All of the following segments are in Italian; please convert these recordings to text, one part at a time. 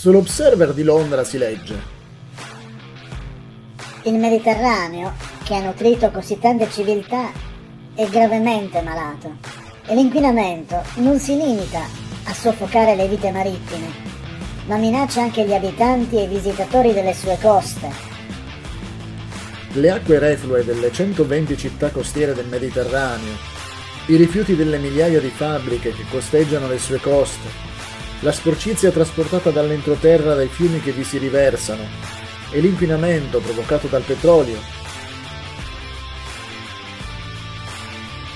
Sull'Observer di Londra si legge Il Mediterraneo, che ha nutrito così tante civiltà, è gravemente malato e l'inquinamento non si limita a soffocare le vite marittime, ma minaccia anche gli abitanti e i visitatori delle sue coste. Le acque reflue delle 120 città costiere del Mediterraneo, i rifiuti delle migliaia di fabbriche che costeggiano le sue coste, la sporcizia trasportata dall'entroterra dai fiumi che vi si riversano e l'inquinamento provocato dal petrolio.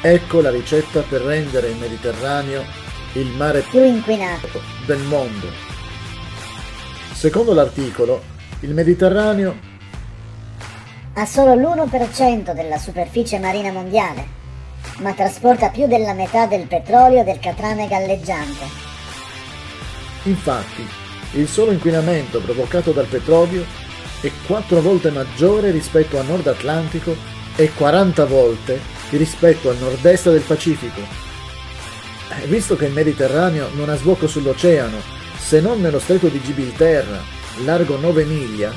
Ecco la ricetta per rendere il Mediterraneo il mare più inquinato del mondo. Secondo l'articolo, il Mediterraneo ha solo l'1% della superficie marina mondiale, ma trasporta più della metà del petrolio del catrame galleggiante. Infatti, il solo inquinamento provocato dal petrolio è 4 volte maggiore rispetto al nord Atlantico e 40 volte rispetto al nord-est del Pacifico. Eh, visto che il Mediterraneo non ha sbocco sull'oceano, se non nello stretto di Gibilterra, largo 9 miglia,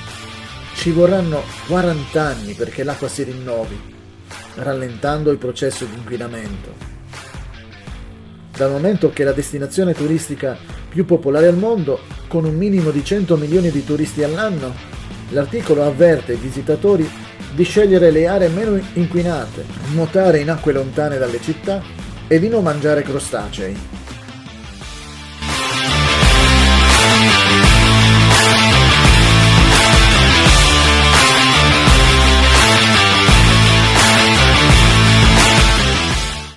ci vorranno 40 anni perché l'acqua si rinnovi, rallentando il processo di inquinamento. Dal momento che la destinazione turistica più popolare al mondo, con un minimo di 100 milioni di turisti all'anno, l'articolo avverte i visitatori di scegliere le aree meno inquinate, nuotare in acque lontane dalle città e di non mangiare crostacei.